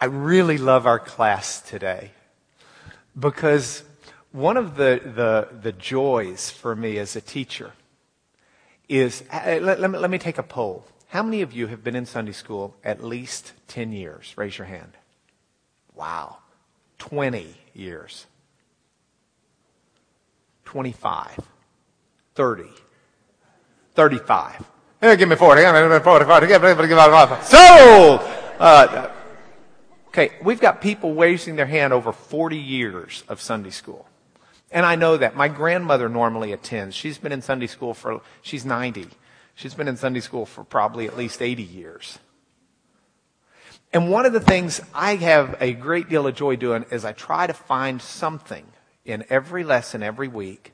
I really love our class today because one of the, the, the joys for me as a teacher is uh, let, let, me, let me take a poll. How many of you have been in Sunday school at least 10 years? Raise your hand. Wow. 20 years. 25. 30. 35. give me 40. Give me 40. Give me 40. Sold! Uh, okay, we've got people raising their hand over 40 years of Sunday school. And I know that. My grandmother normally attends. She's been in Sunday school for, she's 90. She's been in Sunday school for probably at least 80 years. And one of the things I have a great deal of joy doing is I try to find something in every lesson every week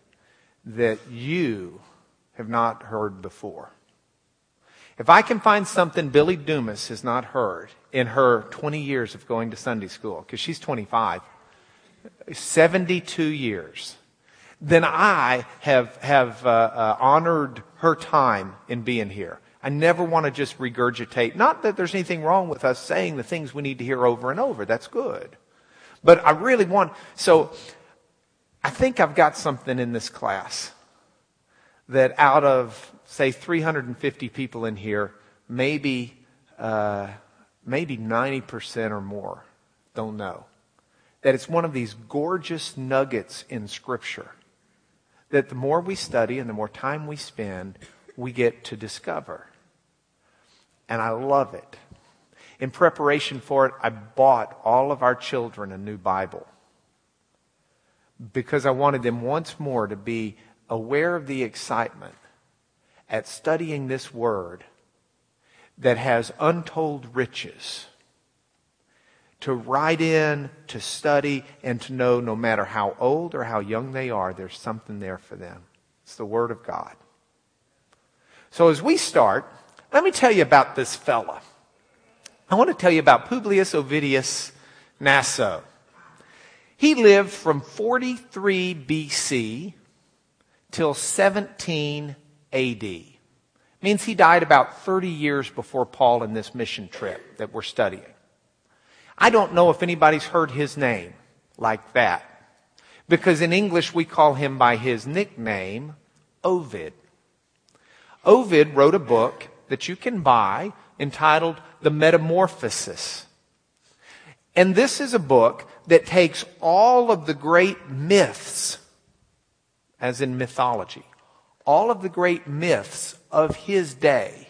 that you have not heard before. If I can find something Billy Dumas has not heard in her 20 years of going to Sunday school, because she's 25, 72 years, then I have, have uh, uh, honored her time in being here. I never want to just regurgitate. Not that there's anything wrong with us saying the things we need to hear over and over. That's good. But I really want, so I think I've got something in this class that out of, say, 350 people in here, maybe, uh, maybe 90% or more don't know that it's one of these gorgeous nuggets in Scripture that the more we study and the more time we spend, we get to discover. And I love it. In preparation for it, I bought all of our children a new Bible because I wanted them once more to be aware of the excitement at studying this word that has untold riches to write in, to study, and to know no matter how old or how young they are, there's something there for them. It's the Word of God. So as we start, let me tell you about this fella. I want to tell you about Publius Ovidius Naso. He lived from 43 BC till 17 AD. Means he died about 30 years before Paul in this mission trip that we're studying. I don't know if anybody's heard his name like that. Because in English we call him by his nickname, Ovid. Ovid wrote a book that you can buy entitled The Metamorphosis. And this is a book that takes all of the great myths, as in mythology, all of the great myths of his day,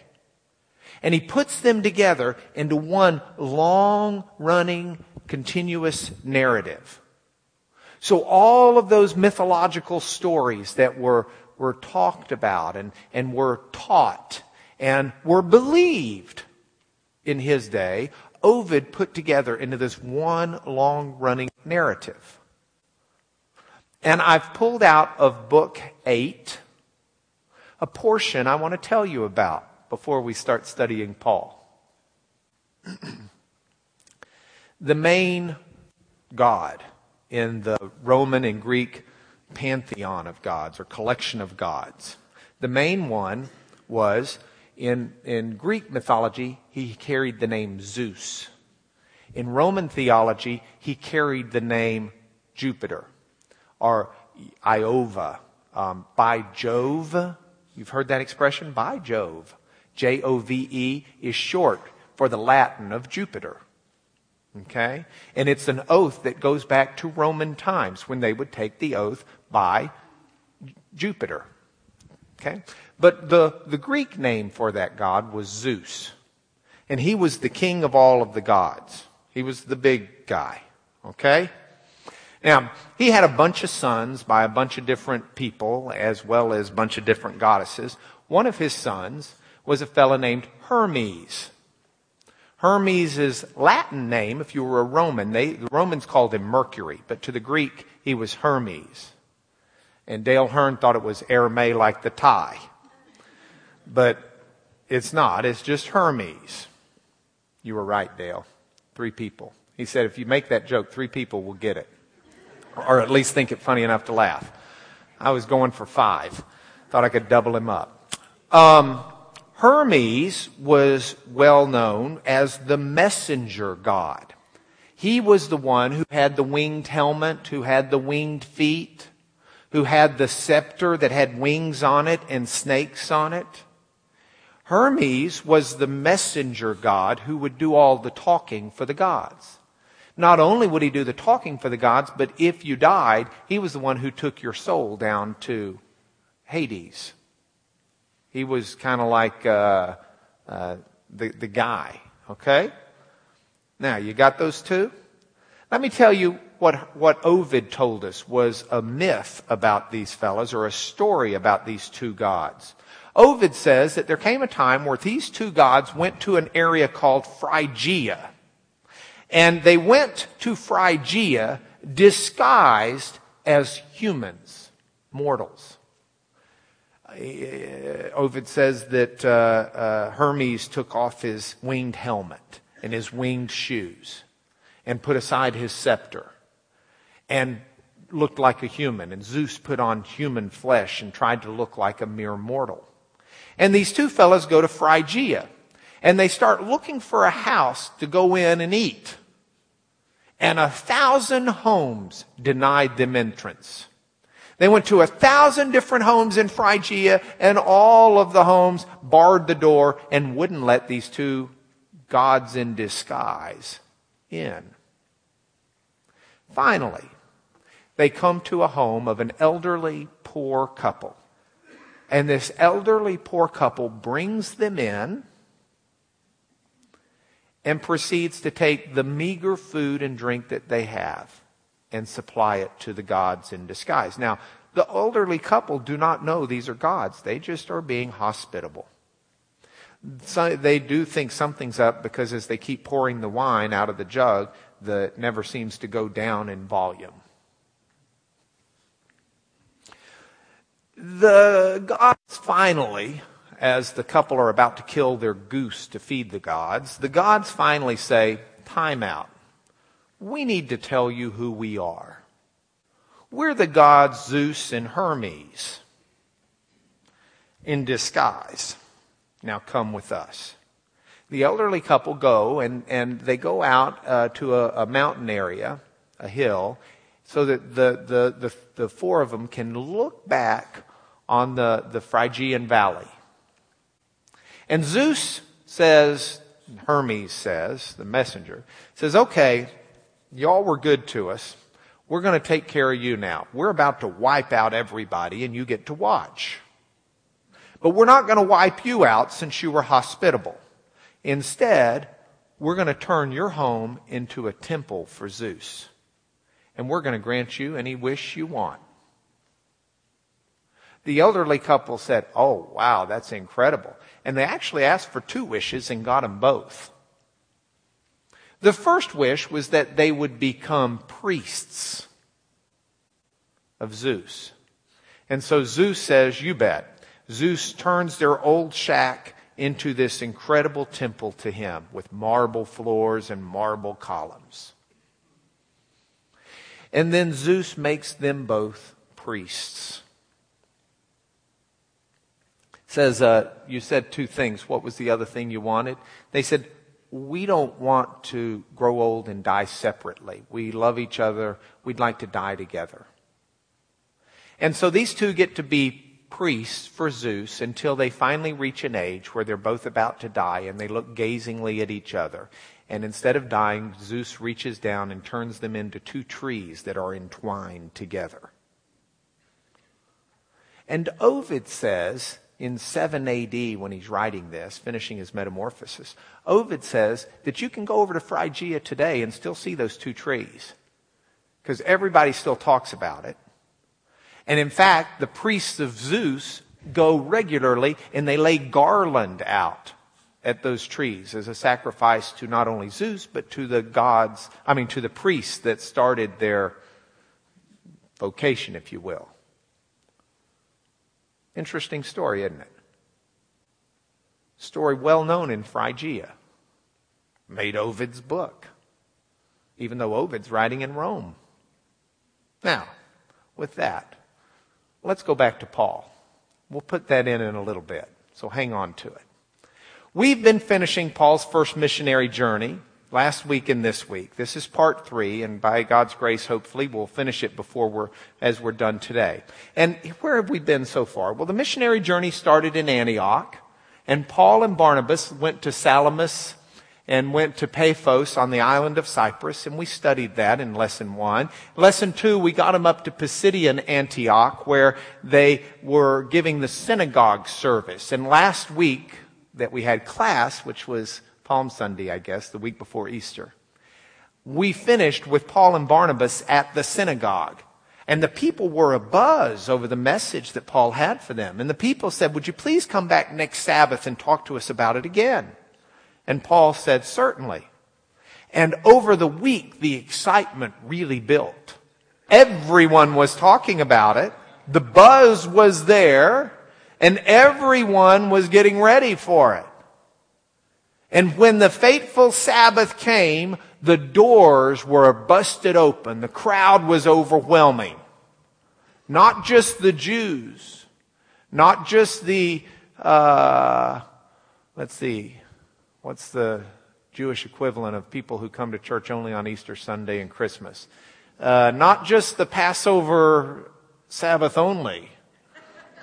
and he puts them together into one long running continuous narrative. So all of those mythological stories that were, were talked about and, and were taught and were believed in his day, Ovid put together into this one long running narrative. And I've pulled out of book eight a portion I want to tell you about before we start studying Paul. the main God in the Roman and Greek pantheon of gods or collection of gods, the main one was in, in Greek mythology, he carried the name Zeus. In Roman theology, he carried the name Jupiter or Iova. Um, by Jove, you've heard that expression? By Jove. J O V E, is short for the Latin of Jupiter. Okay? And it's an oath that goes back to Roman times when they would take the oath by Jupiter. Okay? But the, the Greek name for that god was Zeus. And he was the king of all of the gods. He was the big guy. Okay? Now, he had a bunch of sons by a bunch of different people as well as a bunch of different goddesses. One of his sons was a fellow named Hermes. Hermes' Latin name, if you were a Roman, they, the Romans called him Mercury, but to the Greek, he was Hermes. And Dale Hearn thought it was Hermes like the tie. But it's not, it's just Hermes. You were right, Dale. Three people. He said if you make that joke, three people will get it. Or at least think it funny enough to laugh. I was going for five. Thought I could double him up. Um, Hermes was well known as the messenger god. He was the one who had the winged helmet, who had the winged feet, who had the scepter that had wings on it and snakes on it. Hermes was the messenger god who would do all the talking for the gods. Not only would he do the talking for the gods, but if you died, he was the one who took your soul down to Hades. He was kind of like uh, uh, the, the guy, okay? Now, you got those two? Let me tell you what, what Ovid told us was a myth about these fellows or a story about these two gods. Ovid says that there came a time where these two gods went to an area called Phrygia. And they went to Phrygia disguised as humans, mortals. Uh, Ovid says that uh, uh, Hermes took off his winged helmet and his winged shoes and put aside his scepter and looked like a human. And Zeus put on human flesh and tried to look like a mere mortal. And these two fellows go to Phrygia and they start looking for a house to go in and eat. And a thousand homes denied them entrance. They went to a thousand different homes in Phrygia and all of the homes barred the door and wouldn't let these two gods in disguise in. Finally, they come to a home of an elderly poor couple. And this elderly poor couple brings them in and proceeds to take the meager food and drink that they have and supply it to the gods in disguise. Now, the elderly couple do not know these are gods. They just are being hospitable so they do think something's up because as they keep pouring the wine out of the jug, the never seems to go down in volume. The gods finally, as the couple are about to kill their goose to feed the gods, the gods finally say, time out. We need to tell you who we are. We're the gods Zeus and Hermes in disguise. Now come with us. The elderly couple go and, and they go out uh, to a, a, mountain area, a hill, so that the, the, the, the, four of them can look back on the, the Phrygian valley. And Zeus says, Hermes says, the messenger, says, okay, y'all were good to us. We're going to take care of you now. We're about to wipe out everybody and you get to watch. But we're not going to wipe you out since you were hospitable. Instead, we're going to turn your home into a temple for Zeus. And we're going to grant you any wish you want. The elderly couple said, Oh, wow, that's incredible. And they actually asked for two wishes and got them both. The first wish was that they would become priests of Zeus. And so Zeus says, You bet. Zeus turns their old shack into this incredible temple to him with marble floors and marble columns. And then Zeus makes them both priests. Says, uh, you said two things. What was the other thing you wanted? They said, we don't want to grow old and die separately. We love each other. We'd like to die together. And so these two get to be priests for Zeus until they finally reach an age where they're both about to die and they look gazingly at each other. And instead of dying, Zeus reaches down and turns them into two trees that are entwined together. And Ovid says in 7 AD when he's writing this, finishing his metamorphosis, Ovid says that you can go over to Phrygia today and still see those two trees. Because everybody still talks about it. And in fact, the priests of Zeus go regularly and they lay garland out at those trees as a sacrifice to not only Zeus, but to the gods, I mean, to the priests that started their vocation, if you will. Interesting story, isn't it? Story well known in Phrygia. Made Ovid's book, even though Ovid's writing in Rome. Now, with that, Let's go back to Paul. We'll put that in in a little bit, so hang on to it. We've been finishing Paul's first missionary journey, last week and this week. This is part three, and by God's grace, hopefully, we'll finish it before we're, as we're done today. And where have we been so far? Well, the missionary journey started in Antioch, and Paul and Barnabas went to Salamis and went to Paphos on the island of Cyprus, and we studied that in lesson one. Lesson two, we got them up to Pisidian Antioch, where they were giving the synagogue service. And last week that we had class, which was Palm Sunday, I guess, the week before Easter, we finished with Paul and Barnabas at the synagogue. And the people were abuzz over the message that Paul had for them. And the people said, Would you please come back next Sabbath and talk to us about it again? And Paul said, Certainly. And over the week, the excitement really built. Everyone was talking about it. The buzz was there, and everyone was getting ready for it. And when the fateful Sabbath came, the doors were busted open. The crowd was overwhelming. Not just the Jews, not just the, uh, let's see, what's the Jewish equivalent of people who come to church only on Easter Sunday and Christmas? Uh, not just the Passover Sabbath only.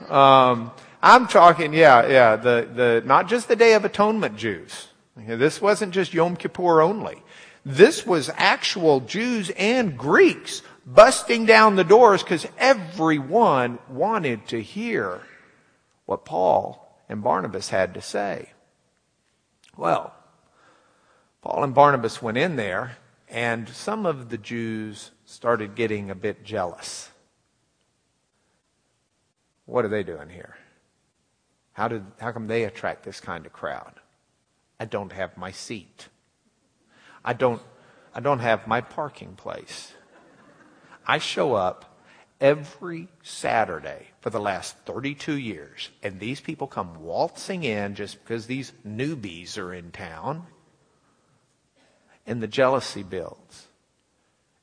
Um, I'm talking, yeah, yeah, the, the, not just the Day of Atonement Jews. This wasn't just Yom Kippur only. This was actual Jews and Greeks busting down the doors because everyone wanted to hear what Paul and Barnabas had to say. Well, Paul and Barnabas went in there, and some of the Jews started getting a bit jealous. What are they doing here? How, did, how come they attract this kind of crowd? I don't have my seat. I don't, I don't have my parking place. I show up every Saturday for the last 32 years, and these people come waltzing in just because these newbies are in town, and the jealousy builds.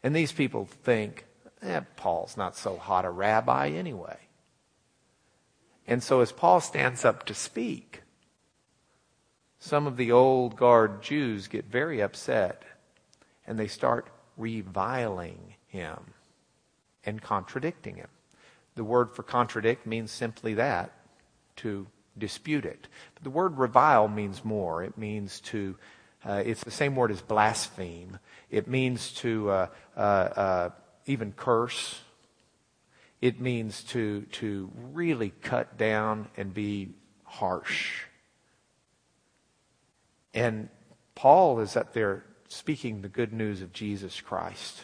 And these people think, eh, Paul's not so hot a rabbi anyway. And so as Paul stands up to speak, some of the old guard Jews get very upset and they start reviling him and contradicting him. The word for contradict means simply that, to dispute it. But the word revile means more. It means to, uh, it's the same word as blaspheme. It means to uh, uh, uh even curse. It means to, to really cut down and be harsh. And Paul is up there speaking the good news of Jesus Christ.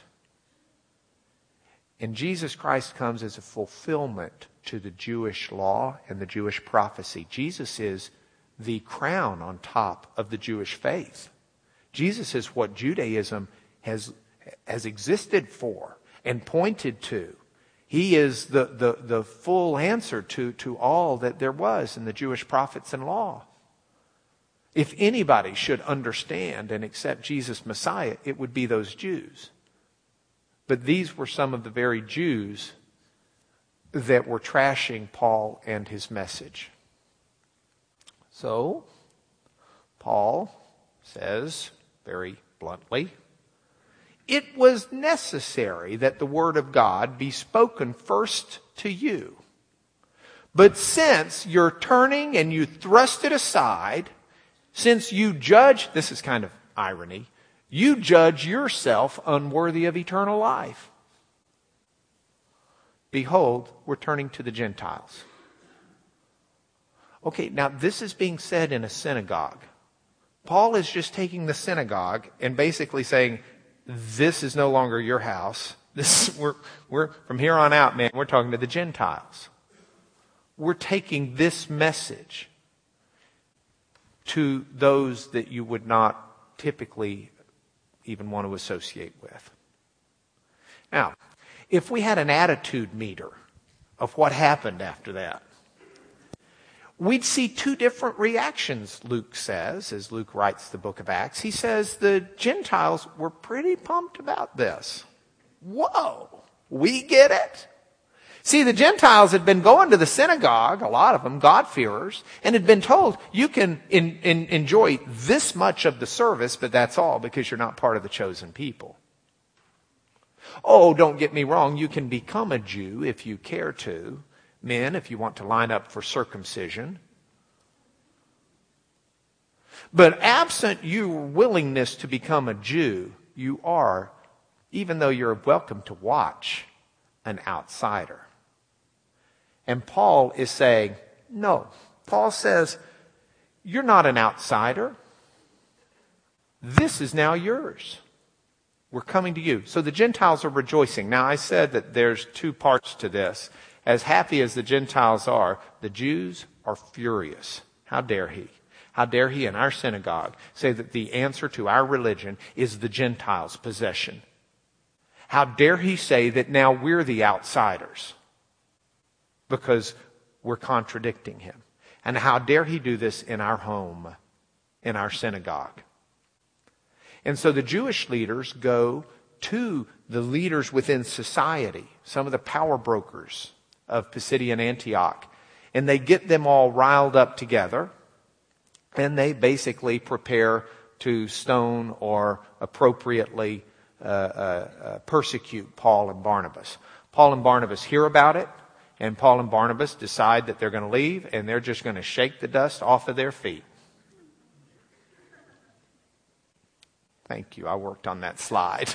And Jesus Christ comes as a fulfillment to the Jewish law and the Jewish prophecy. Jesus is the crown on top of the Jewish faith. Jesus is what Judaism has, has existed for and pointed to. He is the, the, the full answer to, to all that there was in the Jewish prophets and law. If anybody should understand and accept Jesus Messiah, it would be those Jews. But these were some of the very Jews that were trashing Paul and his message. So, Paul says very bluntly, it was necessary that the word of God be spoken first to you. But since you're turning and you thrust it aside, since you judge, this is kind of irony, you judge yourself unworthy of eternal life. Behold, we're turning to the Gentiles. Okay, now this is being said in a synagogue. Paul is just taking the synagogue and basically saying, this is no longer your house. This, we're, we're, from here on out, man, we're talking to the Gentiles. We're taking this message to those that you would not typically even want to associate with. Now, if we had an attitude meter of what happened after that, we'd see two different reactions, Luke says, as Luke writes the book of Acts. He says the Gentiles were pretty pumped about this. Whoa, we get it. See, the Gentiles had been going to the synagogue, a lot of them, God-fearers, and had been told, you can in, in, enjoy this much of the service, but that's all because you're not part of the chosen people. Oh, don't get me wrong, you can become a Jew if you care to. Men, if you want to line up for circumcision. But absent your willingness to become a Jew, you are, even though you're welcome to watch, an outsider. And Paul is saying, no. Paul says, you're not an outsider. This is now yours. We're coming to you. So the Gentiles are rejoicing. Now I said that there's two parts to this. As happy as the Gentiles are, the Jews are furious. How dare he? How dare he in our synagogue say that the answer to our religion is the Gentiles' possession? How dare he say that now we're the outsiders because we're contradicting him? And how dare he do this in our home, in our synagogue? And so the Jewish leaders go to the leaders within society, some of the power brokers of Pisidian Antioch, and they get them all riled up together, and they basically prepare to stone or appropriately uh, uh, uh, persecute Paul and Barnabas. Paul and Barnabas hear about it, and Paul and Barnabas decide that they're going to leave, and they're just going to shake the dust off of their feet. Thank you. I worked on that slide.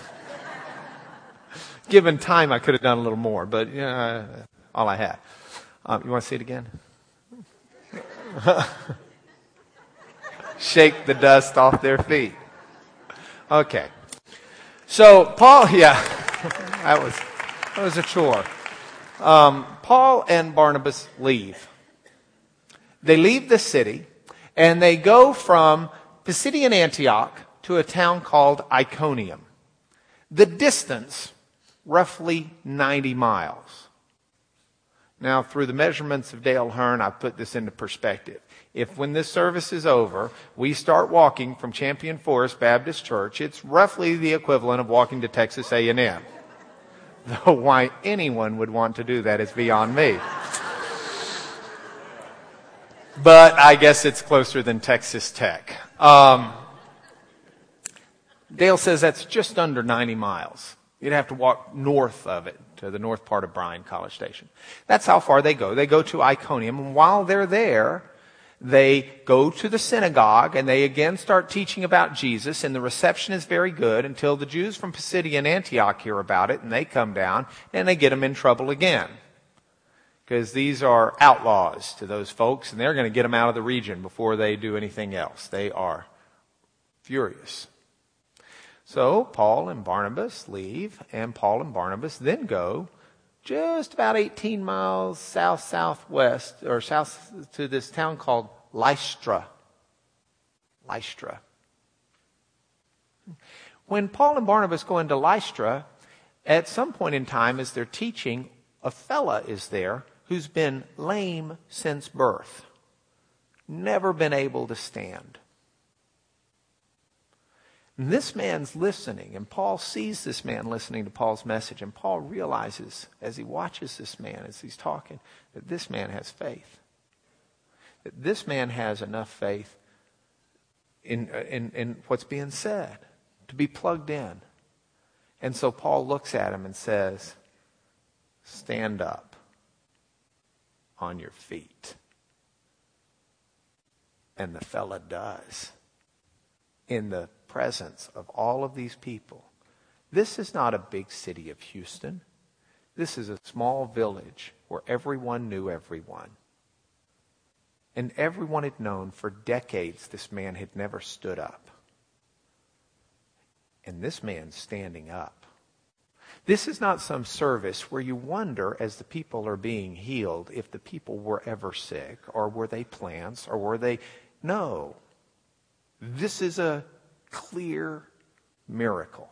Given time, I could have done a little more, but uh, all I had. Um, you want to see it again? Shake the dust off their feet. Okay. So Paul, yeah, that was that was a chore. Um, Paul and Barnabas leave. They leave the city and they go from Pisidian Antioch to a town called Iconium. The distance, roughly 90 miles. Now, through the measurements of Dale Hearn, I've put this into perspective. If when this service is over, we start walking from Champion Forest Baptist Church, it's roughly the equivalent of walking to Texas A&M. Though why anyone would want to do that is beyond me. But I guess it's closer than Texas Tech. Um, Dale says that's just under 90 miles. You'd have to walk north of it to the north part of Bryan College Station. That's how far they go. They go to Iconium, and while they're there, they go to the synagogue and they again start teaching about Jesus, and the reception is very good until the Jews from Pisidian Antioch hear about it, and they come down and they get them in trouble again. Because these are outlaws to those folks, and they're going to get them out of the region before they do anything else. They are furious. So Paul and Barnabas leave, and Paul and Barnabas then go just about 18 miles south southwest or south to this town called Lystra. Lystra. When Paul and Barnabas go into Lystra, at some point in time as they're teaching, a fella is there who's been lame since birth, never been able to stand. And this man's listening, and Paul sees this man listening to Paul's message, and Paul realizes as he watches this man, as he's talking, that this man has faith. That this man has enough faith in, in, in what's being said to be plugged in. And so Paul looks at him and says, Stand up on your feet. And the fella does. In the presence of all of these people. This is not a big city of Houston. This is a small village where everyone knew everyone. And everyone had known for decades this man had never stood up. And this man's standing up. This is not some service where you wonder as the people are being healed if the people were ever sick or were they plants or were they. No. This is a clear miracle.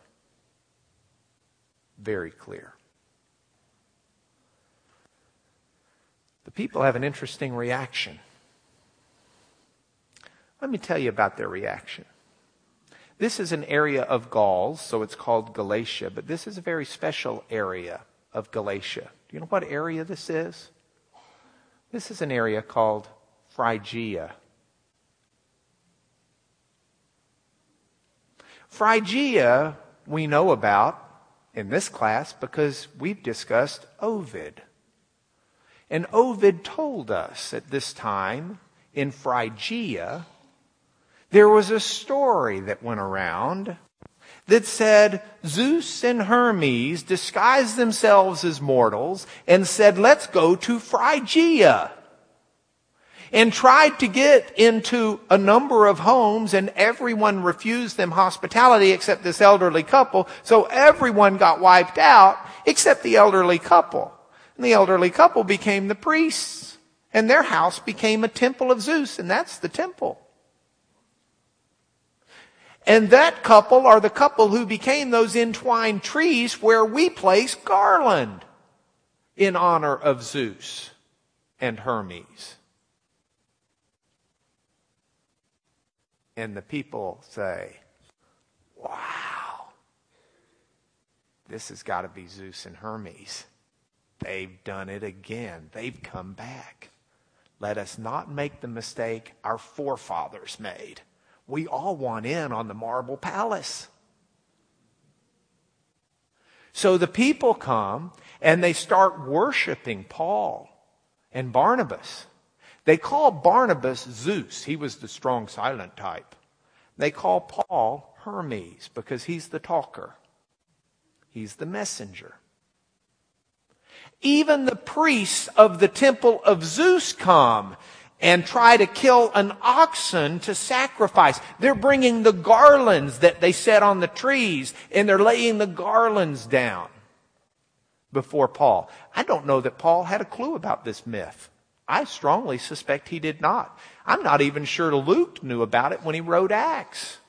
Very clear. The people have an interesting reaction. Let me tell you about their reaction. This is an area of Gauls, so it's called Galatia, but this is a very special area of Galatia. Do you know what area this is? This is an area called Phrygia. Phrygia, we know about in this class because we've discussed Ovid. And Ovid told us at this time in Phrygia, there was a story that went around that said Zeus and Hermes disguised themselves as mortals and said, let's go to Phrygia. And tried to get into a number of homes and everyone refused them hospitality except this elderly couple. So everyone got wiped out except the elderly couple. And the elderly couple became the priests and their house became a temple of Zeus and that's the temple. And that couple are the couple who became those entwined trees where we place garland in honor of Zeus and Hermes. And the people say, wow, this has got to be Zeus and Hermes. They've done it again. They've come back. Let us not make the mistake our forefathers made we all want in on the marble palace. So the people come and they start worshiping Paul and Barnabas. They call Barnabas Zeus. He was the strong silent type. They call Paul Hermes because he's the talker. He's the messenger. Even the priests of the temple of Zeus come and try to kill an oxen to sacrifice. They're bringing the garlands that they set on the trees and they're laying the garlands down before Paul. I don't know that Paul had a clue about this myth. I strongly suspect he did not. I'm not even sure Luke knew about it when he wrote Acts.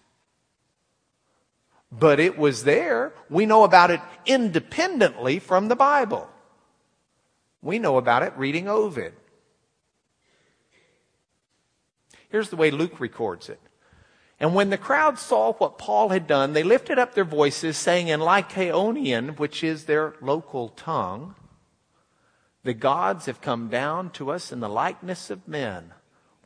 But it was there. We know about it independently from the Bible. We know about it reading Ovid. Here's the way Luke records it. And when the crowd saw what Paul had done, they lifted up their voices, saying in Lycaonian, which is their local tongue, The gods have come down to us in the likeness of men.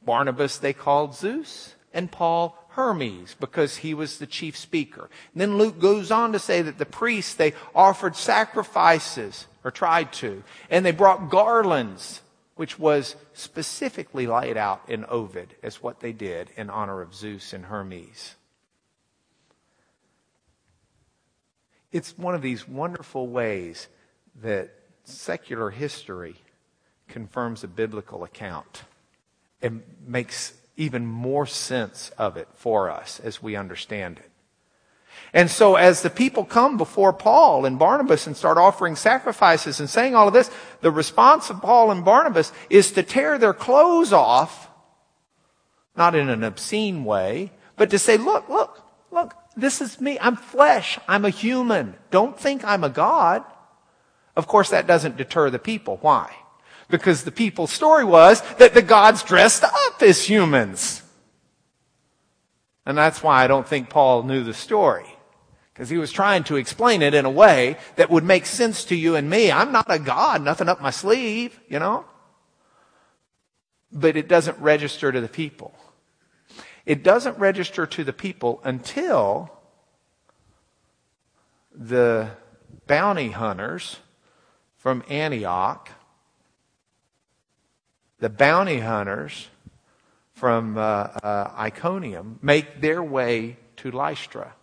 Barnabas they called Zeus, and Paul Hermes, because he was the chief speaker. And then Luke goes on to say that the priests, they offered sacrifices, or tried to, and they brought garlands which was specifically laid out in Ovid as what they did in honor of Zeus and Hermes. It's one of these wonderful ways that secular history confirms a biblical account and makes even more sense of it for us as we understand it. And so as the people come before Paul and Barnabas and start offering sacrifices and saying all of this, the response of Paul and Barnabas is to tear their clothes off, not in an obscene way, but to say, look, look, look, this is me. I'm flesh. I'm a human. Don't think I'm a God. Of course, that doesn't deter the people. Why? Because the people's story was that the gods dressed up as humans. And that's why I don't think Paul knew the story because he was trying to explain it in a way that would make sense to you and me. I'm not a God, nothing up my sleeve, you know? But it doesn't register to the people. It doesn't register to the people until the bounty hunters from Antioch, the bounty hunters from uh, uh, Iconium make their way to Lystra.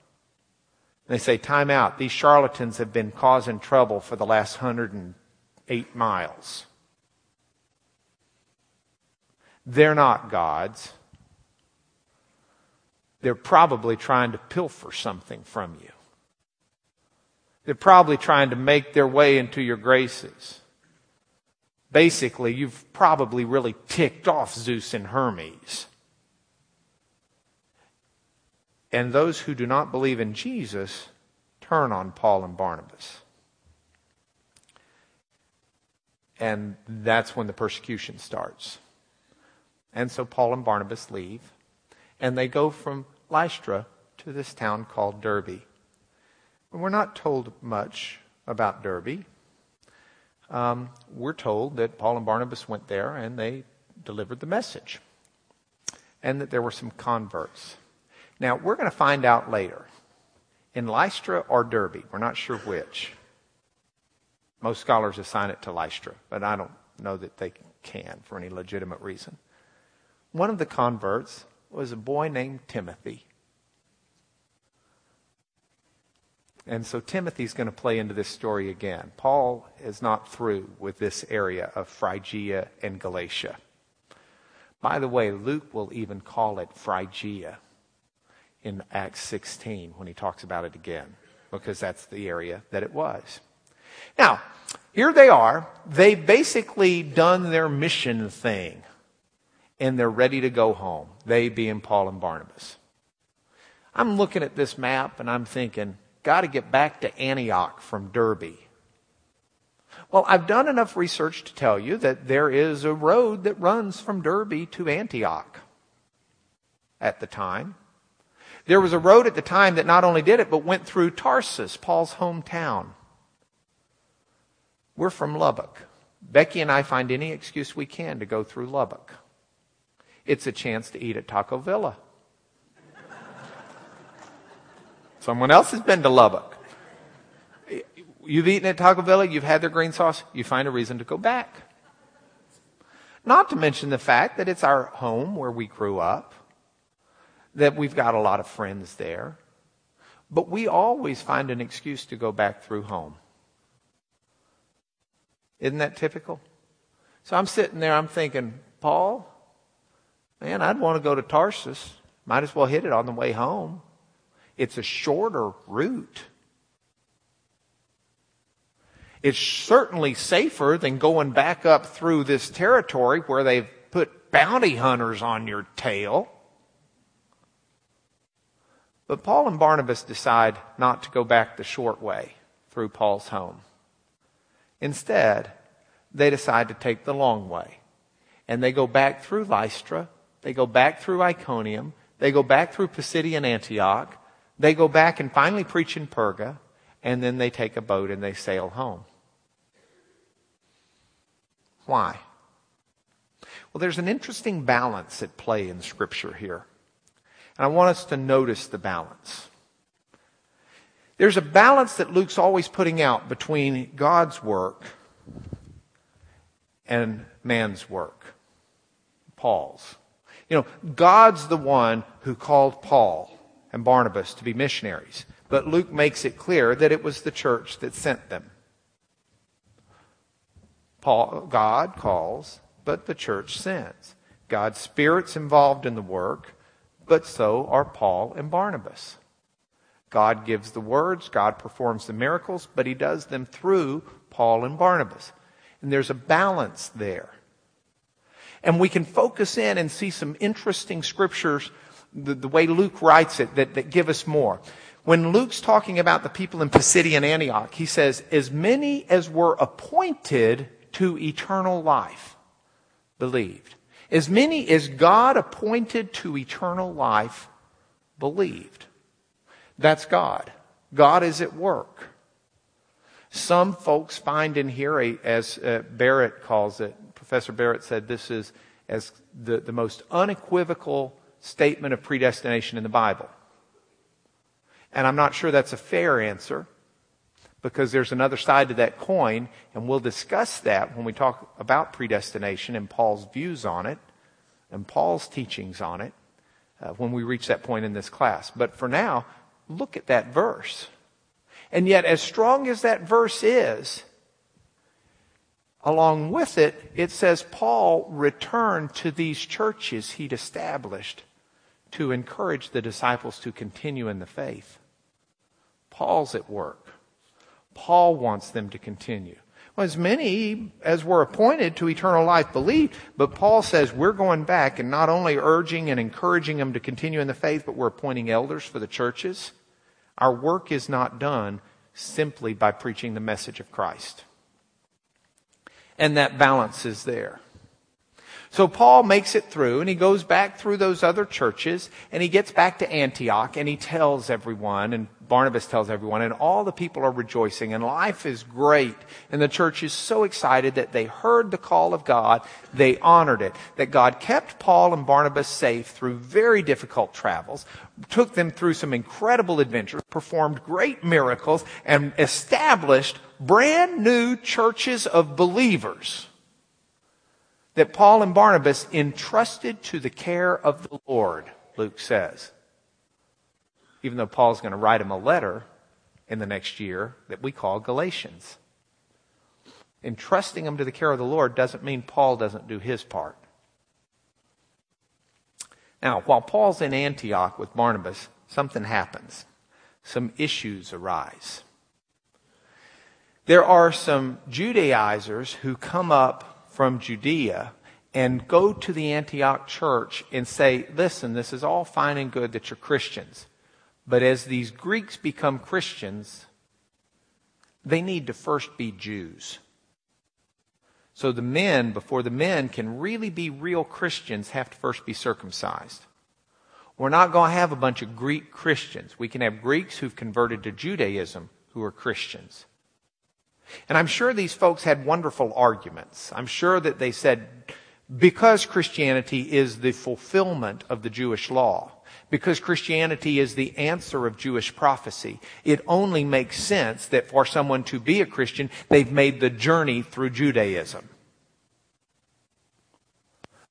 And They say, time out. These charlatans have been causing trouble for the last 108 miles. They're not gods. They're probably trying to pilfer something from you. They're probably trying to make their way into your graces. Basically, you've probably really ticked off Zeus and Hermes. And those who do not believe in Jesus turn on Paul and Barnabas. And that's when the persecution starts. And so Paul and Barnabas leave, and they go from Lystra to this town called Derbe. We're not told much about Derbe. um, we're told that Paul and Barnabas went there and they delivered the message, and that there were some converts. Now, we're going to find out later in Lystra or Derbe. we're not sure which. Most scholars assign it to Lystra, but I don't know that they can for any legitimate reason. One of the converts was a boy named Timothy. And so Timothy's going to play into this story again. Paul is not through with this area of Phrygia and Galatia. By the way, Luke will even call it Phrygia in Acts 16 when he talks about it again, because that's the area that it was. Now, here they are. They've basically done their mission thing, and they're ready to go home, they being Paul and Barnabas. I'm looking at this map and I'm thinking, got to get back to Antioch from Derbe. Well, I've done enough research to tell you that there is a road that runs from Derbe to Antioch at the time. There was a road at the time that not only did it, but went through Tarsus, Paul's hometown. We're from Lubbock. Becky and I find any excuse we can to go through Lubbock. It's a chance to eat at Taco Villa. Someone else has been to Lubbock. You've eaten at Taco Villa, you've had their green sauce, you find a reason to go back. Not to mention the fact that it's our home where we grew up, that we've got a lot of friends there, but we always find an excuse to go back through home. Isn't that typical? So I'm sitting there, I'm thinking, Paul, man, I'd want to go to Tarsus. Might as well hit it on the way home. It's a shorter route. It's certainly safer than going back up through this territory where they've put bounty hunters on your tail. But Paul and Barnabas decide not to go back the short way through Paul's home. Instead, they decide to take the long way. And they go back through Lystra, they go back through Iconium, they go back through Pisidian Antioch, they go back and finally preach in Perga, and then they take a boat and they sail home. Why? Well, there's an interesting balance at play in Scripture here. And I want us to notice the balance. There's a balance that Luke's always putting out between God's work and man's work. Paul's. You know, God's the one who called Paul and Barnabas to be missionaries. But Luke makes it clear that it was the church that sent them. Paul, God calls, but the church sends. God's Spirit's involved in the work, but so are Paul and Barnabas. God gives the words, God performs the miracles, but he does them through Paul and Barnabas. And there's a balance there. And we can focus in and see some interesting scriptures the, the way Luke writes it that, that give us more. When Luke's talking about the people in Pisidian Antioch, he says, as many as were appointed to eternal life believed. As many as God appointed to eternal life believed. That's God. God is at work. Some folks find in here, a, as uh, Barrett calls it, Professor Barrett said this is as the, the most unequivocal statement of predestination in the Bible. And I'm not sure that's a fair answer because there's another side to that coin, and we'll discuss that when we talk about predestination and Paul's views on it and Paul's teachings on it uh, when we reach that point in this class. But for now, look at that verse. And yet, as strong as that verse is, along with it, it says Paul returned to these churches he'd established to encourage the disciples to continue in the faith. Paul's at work. Paul wants them to continue. Well, as many as were appointed to eternal life believed, but Paul says we're going back and not only urging and encouraging them to continue in the faith, but we're appointing elders for the churches. Our work is not done simply by preaching the message of Christ. And that balance is there. So Paul makes it through and he goes back through those other churches and he gets back to Antioch and he tells everyone and Barnabas tells everyone and all the people are rejoicing and life is great and the church is so excited that they heard the call of God. They honored it. That God kept Paul and Barnabas safe through very difficult travels, took them through some incredible adventures, performed great miracles and established brand new churches of believers that Paul and Barnabas entrusted to the care of the Lord, Luke says. Even though Paul's going to write him a letter in the next year that we call Galatians. Entrusting them to the care of the Lord doesn't mean Paul doesn't do his part. Now, while Paul's in Antioch with Barnabas, something happens. Some issues arise. There are some Judaizers who come up from Judea and go to the Antioch church and say, listen, this is all fine and good that you're Christians. But as these Greeks become Christians, they need to first be Jews. So the men, before the men can really be real Christians, have to first be circumcised. We're not going to have a bunch of Greek Christians. We can have Greeks who've converted to Judaism who are Christians. And I'm sure these folks had wonderful arguments. I'm sure that they said, because Christianity is the fulfillment of the Jewish law, because Christianity is the answer of Jewish prophecy, it only makes sense that for someone to be a Christian, they've made the journey through Judaism.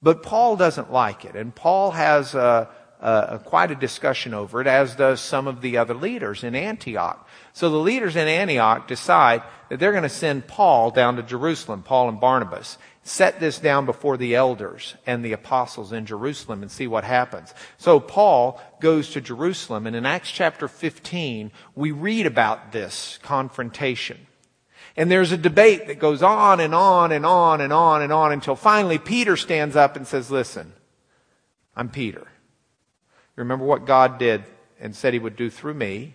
But Paul doesn't like it, and Paul has a, a, quite a discussion over it, as does some of the other leaders in Antioch. So the leaders in Antioch decide that they're going to send Paul down to Jerusalem, Paul and Barnabas, set this down before the elders and the apostles in Jerusalem and see what happens. So Paul goes to Jerusalem, and in Acts chapter 15, we read about this confrontation. And there's a debate that goes on and on and on and on and on until finally Peter stands up and says, Listen, I'm Peter. Remember what God did and said he would do through me.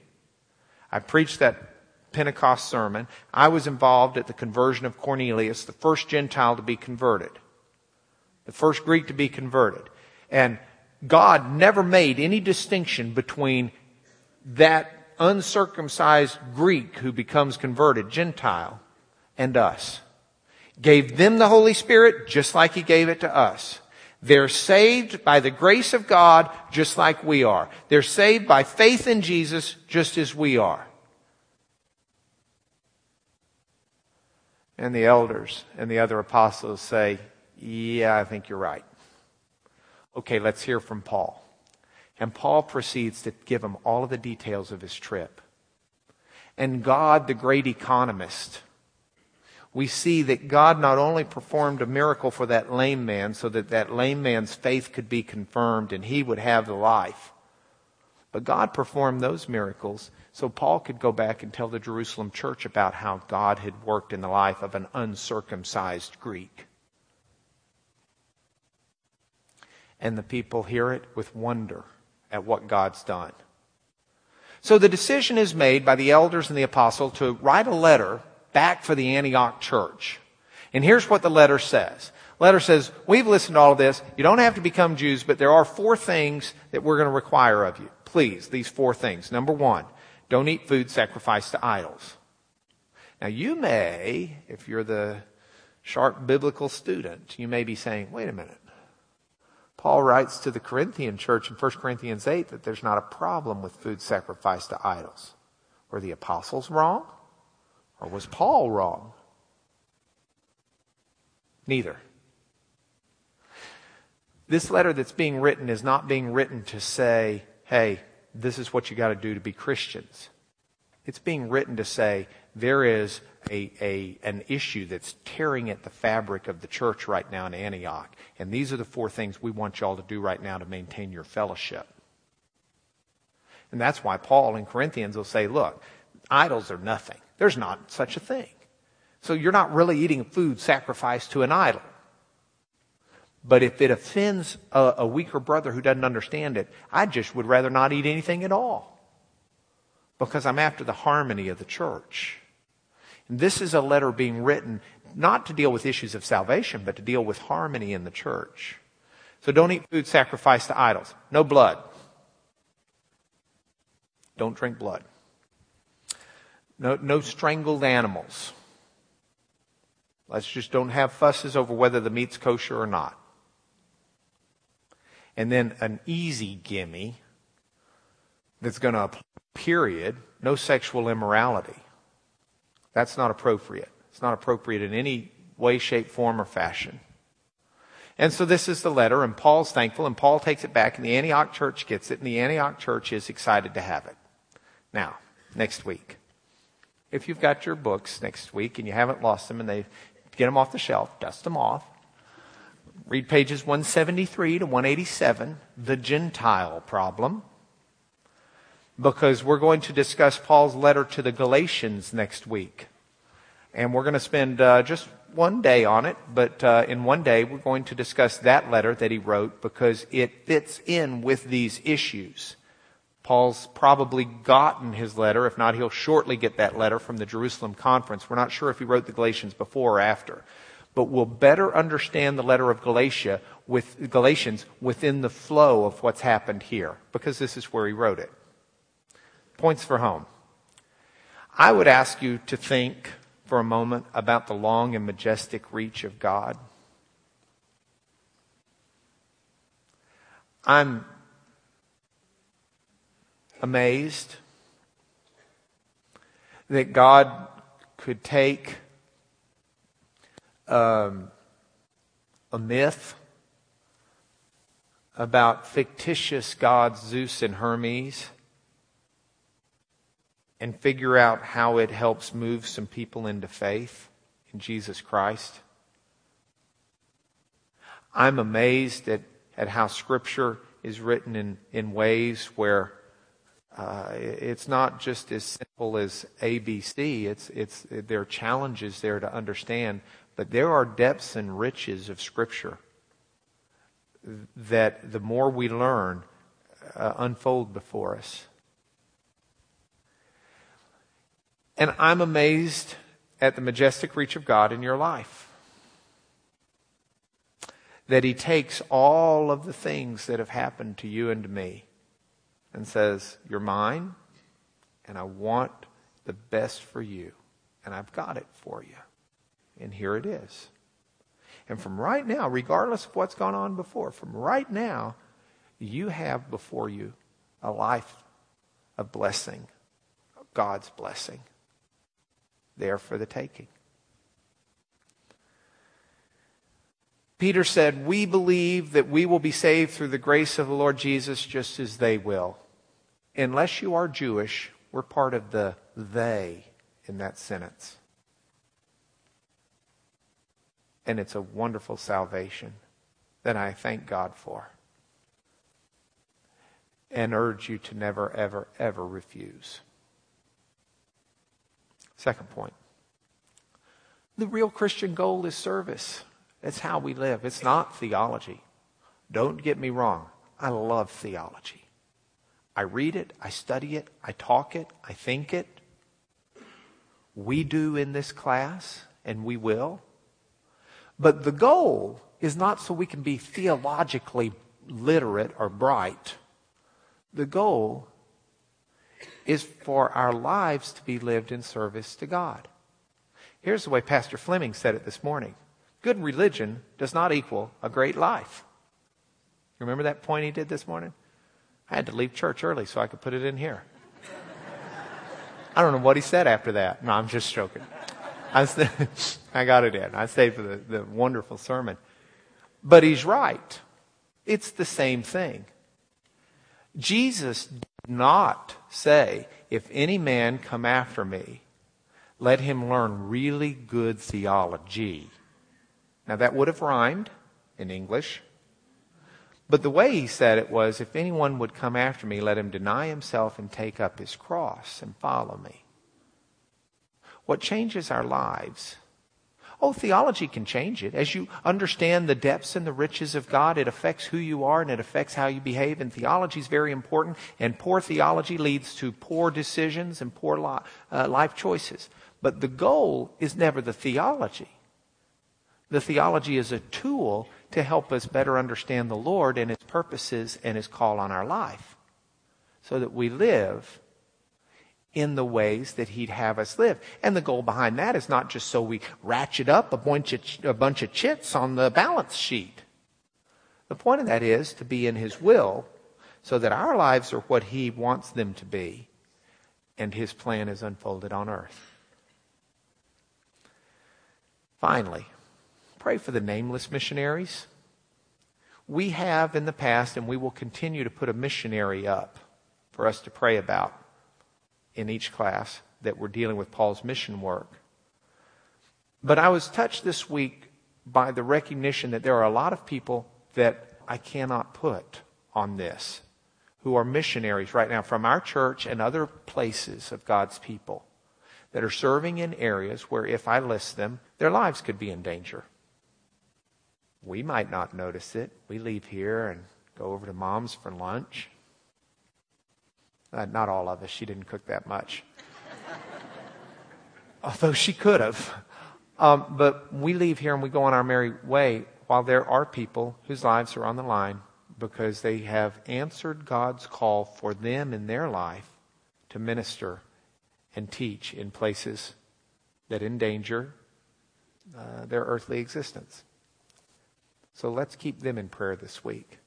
I preached that Pentecost sermon. I was involved at the conversion of Cornelius, the first Gentile to be converted, the first Greek to be converted. And God never made any distinction between that uncircumcised Greek who becomes converted, Gentile, and us. Gave them the Holy Spirit just like He gave it to us. They're saved by the grace of God just like we are. They're saved by faith in Jesus just as we are. And the elders and the other apostles say, Yeah, I think you're right. Okay, let's hear from Paul. And Paul proceeds to give them all of the details of his trip. And God, the great economist, we see that God not only performed a miracle for that lame man so that that lame man's faith could be confirmed and he would have the life, but God performed those miracles so Paul could go back and tell the Jerusalem church about how God had worked in the life of an uncircumcised Greek. And the people hear it with wonder at what God's done. So the decision is made by the elders and the apostle to write a letter back for the Antioch church. And here's what the letter says. Letter says, we've listened to all of this. You don't have to become Jews, but there are four things that we're going to require of you. Please, these four things. Number one, don't eat food sacrificed to idols. Now you may, if you're the sharp biblical student, you may be saying, wait a minute. Paul writes to the Corinthian church in 1 Corinthians 8 that there's not a problem with food sacrificed to idols. Were the apostles wrong? Or was Paul wrong? Neither. This letter that's being written is not being written to say, hey, this is what you got to do to be Christians. It's being written to say there is a, a, an issue that's tearing at the fabric of the church right now in Antioch. And these are the four things we want y'all to do right now to maintain your fellowship. And that's why Paul in Corinthians will say, look, idols are nothing. There's not such a thing. So you're not really eating food sacrificed to an idol. But if it offends a, a, weaker brother who doesn't understand it, I just would rather not eat anything at all. Because I'm after the harmony of the church. And this is a letter being written not to deal with issues of salvation, but to deal with harmony in the church. So don't eat food sacrificed to idols. No blood. Don't drink blood. No, no strangled animals. Let's just don't have fusses over whether the meat's kosher or not. And then an easy gimme that's going to period, no sexual immorality. That's not appropriate. It's not appropriate in any way, shape, form, or fashion. And so this is the letter, and Paul's thankful, and Paul takes it back, and the Antioch church gets it, and the Antioch church is excited to have it. Now, next week. If you've got your books next week and you haven't lost them and they get them off the shelf, dust them off. Read pages 173 to 187, the Gentile problem, because we're going to discuss Paul's letter to the Galatians next week. And we're going to spend uh, just one day on it, but uh, in one day we're going to discuss that letter that he wrote because it fits in with these issues. Paul's probably gotten his letter. If not, he'll shortly get that letter from the Jerusalem conference. We're not sure if he wrote the Galatians before or after. But we'll better understand the letter of Galatia with Galatians within the flow of what's happened here, because this is where he wrote it. Points for home. I would ask you to think for a moment about the long and majestic reach of God. I'm amazed that God could take um, a myth about fictitious gods Zeus and Hermes and figure out how it helps move some people into faith in Jesus Christ. I'm amazed at, at how Scripture is written in, in ways where uh, it's not just as simple as ABC. It's, it's, there are challenges there to understand, but there are depths and riches of Scripture that the more we learn, uh, unfold before us. And I'm amazed at the majestic reach of God in your life. That He takes all of the things that have happened to you and to me and says, You're mine, and I want the best for you, and I've got it for you. And here it is. And from right now, regardless of what's gone on before, from right now, you have before you a life of blessing, God's blessing, there for the taking. Peter said, We believe that we will be saved through the grace of the Lord Jesus just as they will unless you are Jewish, we're part of the they in that sentence. And it's a wonderful salvation that I thank God for. And urge you to never, ever, ever refuse. Second point. The real Christian goal is service. It's how we live. It's not theology. Don't get me wrong. I love theology. I read it, I study it, I talk it, I think it. We do in this class, and we will. But the goal is not so we can be theologically literate or bright. The goal is for our lives to be lived in service to God. Here's the way Pastor Fleming said it this morning Good religion does not equal a great life. Remember that point he did this morning? I had to leave church early so I could put it in here. I don't know what he said after that. No, I'm just joking. I, st- I got it in. I stayed for the, the wonderful sermon. But he's right. It's the same thing. Jesus did not say, if any man come after me, let him learn really good theology. Now that would have rhymed in English. But the way he said it was, if anyone would come after me, let him deny himself and take up his cross and follow me. What changes our lives? Oh, theology can change it. As you understand the depths and the riches of God, it affects who you are and it affects how you behave. And theology is very important. And poor theology leads to poor decisions and poor uh, life choices. But the goal is never the theology. The theology is a tool to help us better understand the Lord and His purposes and His call on our life so that we live in the ways that He'd have us live. And the goal behind that is not just so we ratchet up a bunch of, a bunch of chits on the balance sheet. The point of that is to be in His will so that our lives are what He wants them to be and His plan is unfolded on earth. Finally, pray for the nameless missionaries. We have in the past, and we will continue to put a missionary up for us to pray about in each class that we're dealing with Paul's mission work. But I was touched this week by the recognition that there are a lot of people that I cannot put on this who are missionaries right now from our church and other places of God's people that are serving in areas where if I list them, their lives could be in danger. We might not notice it. We leave here and go over to mom's for lunch. Uh, not all of us. She didn't cook that much. Although she could have. Um, but we leave here and we go on our merry way while there are people whose lives are on the line because they have answered God's call for them in their life to minister and teach in places that endanger uh, their earthly existence. So let's keep them in prayer this week.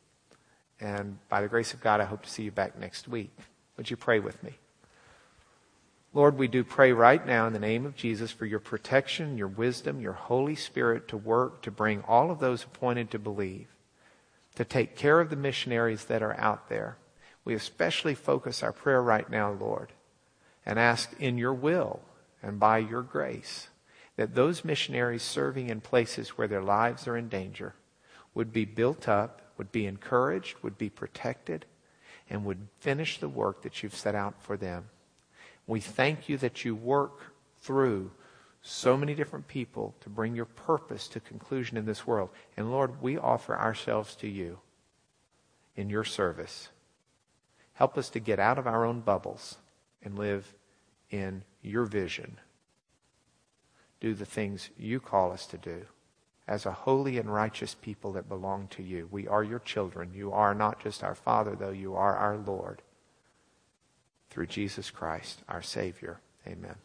And by the grace of God, I hope to see you back next week. Would you pray with me? Lord, we do pray right now in the name of Jesus for your protection, your wisdom, your Holy Spirit to work to bring all of those appointed to believe, to take care of the missionaries that are out there. We especially focus our prayer right now, Lord, and ask in your will and by your grace that those missionaries serving in places where their lives are in danger would be built up, would be encouraged, would be protected, and would finish the work that you've set out for them. We thank you that you work through so many different people to bring your purpose to conclusion in this world. And Lord, we offer ourselves to you in your service. Help us to get out of our own bubbles and live in your vision. Do the things you call us to do as a holy and righteous people that belong to you. We are your children. You are not just our Father, though, you are our Lord. Through Jesus Christ, our Savior. Amen.